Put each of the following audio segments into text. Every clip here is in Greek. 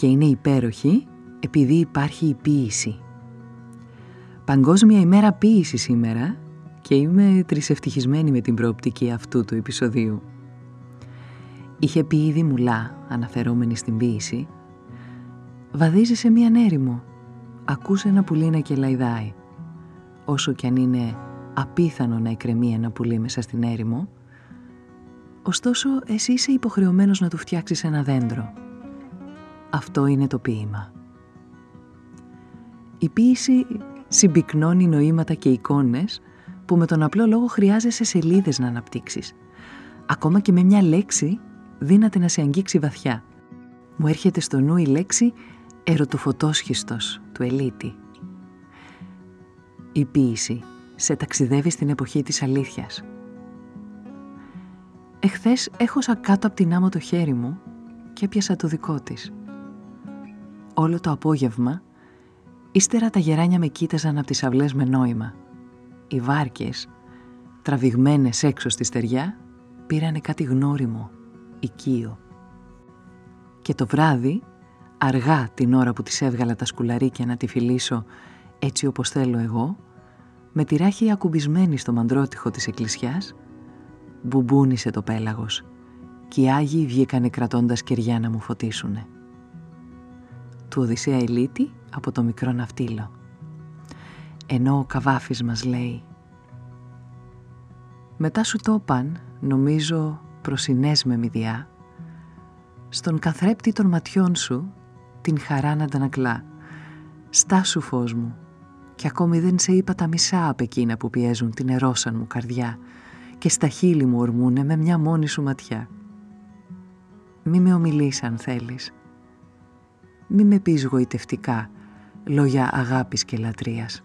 Και είναι υπέροχη επειδή υπάρχει η ποίηση. Παγκόσμια ημέρα ποίηση σήμερα και είμαι τρισευτυχισμένη με την προοπτική αυτού του επεισοδίου. Είχε πει ήδη μουλά, αναφερόμενη στην ποίηση, «Βαδίζει σε μία έρημο, ακούσε ένα πουλί να κελαϊδάει. Όσο κι αν είναι απίθανο να εκκρεμεί ένα πουλί μέσα στην έρημο, ωστόσο εσύ είσαι υποχρεωμένος να του φτιάξεις ένα δέντρο. Αυτό είναι το ποίημα. Η ποίηση συμπυκνώνει νοήματα και εικόνες που με τον απλό λόγο χρειάζεσαι σελίδες να αναπτύξεις. Ακόμα και με μια λέξη δύναται να σε αγγίξει βαθιά. Μου έρχεται στο νου η λέξη ερωτοφωτόσχιστος του Ελίτη. Η ποίηση σε ταξιδεύει στην εποχή της αλήθειας. Εχθές έχωσα κάτω από την άμμο το χέρι μου και έπιασα το δικό της. Όλο το απόγευμα, ύστερα τα γεράνια με κοίταζαν από τις αυλές με νόημα. Οι βάρκες, τραβηγμένες έξω στη στεριά, πήρανε κάτι γνώριμο, οικείο. Και το βράδυ, αργά την ώρα που τις έβγαλα τα σκουλαρίκια να τη φιλήσω έτσι όπως θέλω εγώ, με τη ράχη ακουμπισμένη στο μαντρότυχο της εκκλησιάς, μπουμπούνισε το πέλαγος και οι Άγιοι βγήκανε κρατώντας κεριά να μου φωτίσουνε. Του Οδυσσέα Ελίτη από το μικρό ναυτίλο. Ενώ ο καβάφης μας λέει «Μετά σου το παν, νομίζω προσινές με μηδιά, στον καθρέπτη των ματιών σου την χαρά να αντανακλά. Στάσου φως μου, και ακόμη δεν σε είπα τα μισά απ' εκείνα που πιέζουν την ερώσαν μου καρδιά και στα χείλη μου ορμούνε με μια μόνη σου ματιά. Μη με ομιλείς αν θέλεις. Μη με πεις γοητευτικά λόγια αγάπης και λατρείας.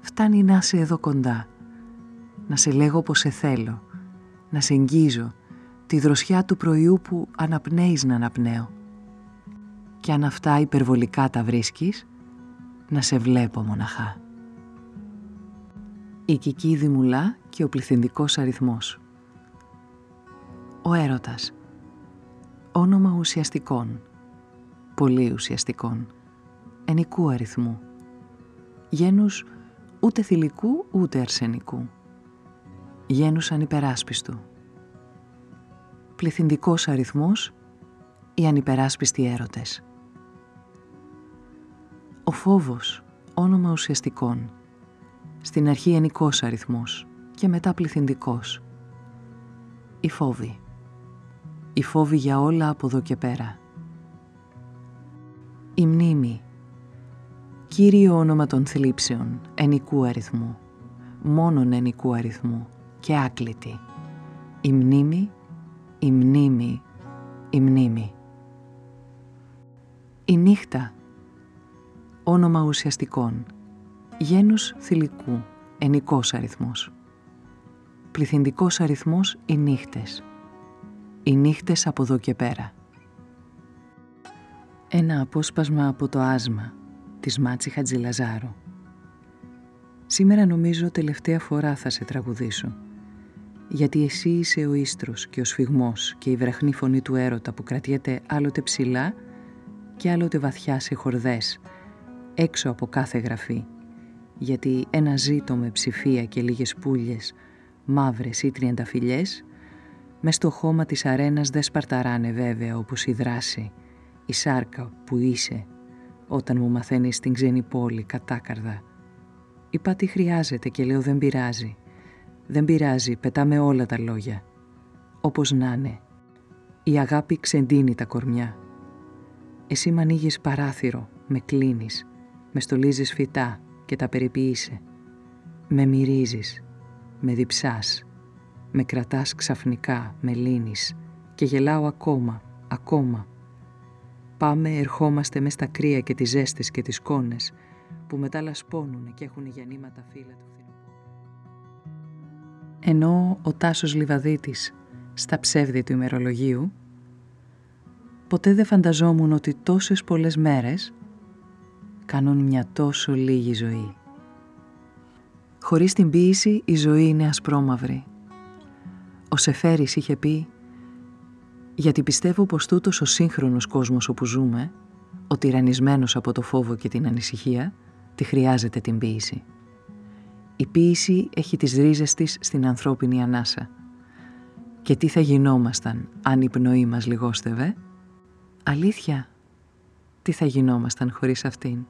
Φτάνει να είσαι εδώ κοντά, να σε λέγω πως σε θέλω, να σε εγγύζω τη δροσιά του προϊού που αναπνέεις να αναπνέω. Και αν αυτά υπερβολικά τα βρίσκεις, να σε βλέπω μοναχά. Η κικίδη μουλά και ο πληθυντικός αριθμός. Ο έρωτας. Όνομα ουσιαστικών. Πολύ ουσιαστικών. Ενικού αριθμού. Γένους ούτε θηλυκού ούτε αρσενικού. Γένους ανυπεράσπιστου. Πληθυντικός αριθμός οι ανυπεράσπιστοι έρωτες. Ο φόβος, όνομα ουσιαστικών. Στην αρχή ενικός αριθμός και μετά πληθυντικός. Η φόβη. Η φόβη για όλα από εδώ και πέρα. Η μνήμη. Κύριο όνομα των θλίψεων, ενικού αριθμού. Μόνον ενικού αριθμού και άκλητη. Η μνήμη, η μνήμη, η μνήμη. Η νύχτα όνομα ουσιαστικών, γένους θηλυκού, ενικός αριθμός. Πληθυντικός αριθμός οι νύχτες. Οι νύχτες από εδώ και πέρα. Ένα απόσπασμα από το άσμα της Μάτσι Χατζηλαζάρου. Σήμερα νομίζω τελευταία φορά θα σε τραγουδήσω. Γιατί εσύ είσαι ο ίστρος και ο σφιγμός και η βραχνή φωνή του έρωτα που κρατιέται άλλοτε ψηλά και άλλοτε βαθιά σε χορδές έξω από κάθε γραφή, γιατί ένα ζήτο με ψηφία και λίγες πουλιες, μαύρες ή τριανταφυλιές, μες στο χώμα της αρένας δεν σπαρταράνε βέβαια όπως η δράση, η η σάρκα που είσαι όταν μου μαθαίνεις την ξένη πόλη κατάκαρδα. Είπα τι χρειάζεται και λέω δεν πειράζει. Δεν πειράζει, πετάμε όλα τα λόγια. Όπως να είναι. Η αγάπη ξεντίνει τα κορμιά. Εσύ μ' ανοίγεις παράθυρο, με κλείνεις, με στολίζεις φυτά και τα περιποιείσαι. Με μυρίζεις, με διψάς, με κρατάς ξαφνικά, με λύνεις και γελάω ακόμα, ακόμα. Πάμε, ερχόμαστε μες στα κρύα και τις ζέστες και τις κόνες που μετά λασπώνουν και έχουν γεννήματα φύλλα του φθινοπόρου. Ενώ ο Τάσος Λιβαδίτης στα ψεύδη του ημερολογίου ποτέ δεν φανταζόμουν ότι τόσες πολλές μέρες κάνουν μια τόσο λίγη ζωή. Χωρίς την ποίηση η ζωή είναι ασπρόμαυρη. Ο Σεφέρης είχε πει «Γιατί πιστεύω πως τούτος ο σύγχρονος κόσμος όπου ζούμε, ο τυραννισμένος από το φόβο και την ανησυχία, τη χρειάζεται την ποίηση. Η ποίηση έχει τις ρίζες της στην ανθρώπινη ανάσα. Και τι θα γινόμασταν αν η πνοή μας λιγόστευε» Αλήθεια, τι θα γινόμασταν χωρίς αυτήν;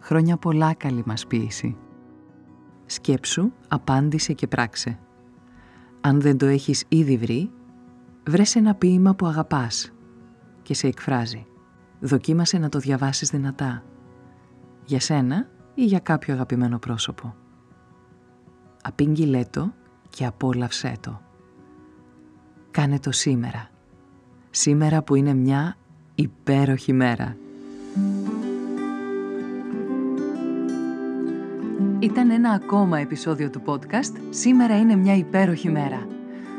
Χρόνια πολλά καλή μας ποίηση. Σκέψου, απάντησε και πράξε. Αν δεν το έχεις ήδη βρει, βρες ένα ποίημα που αγαπάς και σε εκφράζει. Δοκίμασε να το διαβάσεις δυνατά. Για σένα ή για κάποιο αγαπημένο πρόσωπο. Απήγγειλέ το και απόλαυσέ το. Κάνε το σήμερα. Σήμερα που είναι μια υπέροχη μέρα. Ήταν ένα ακόμα επεισόδιο του podcast «Σήμερα είναι μια υπέροχη μέρα».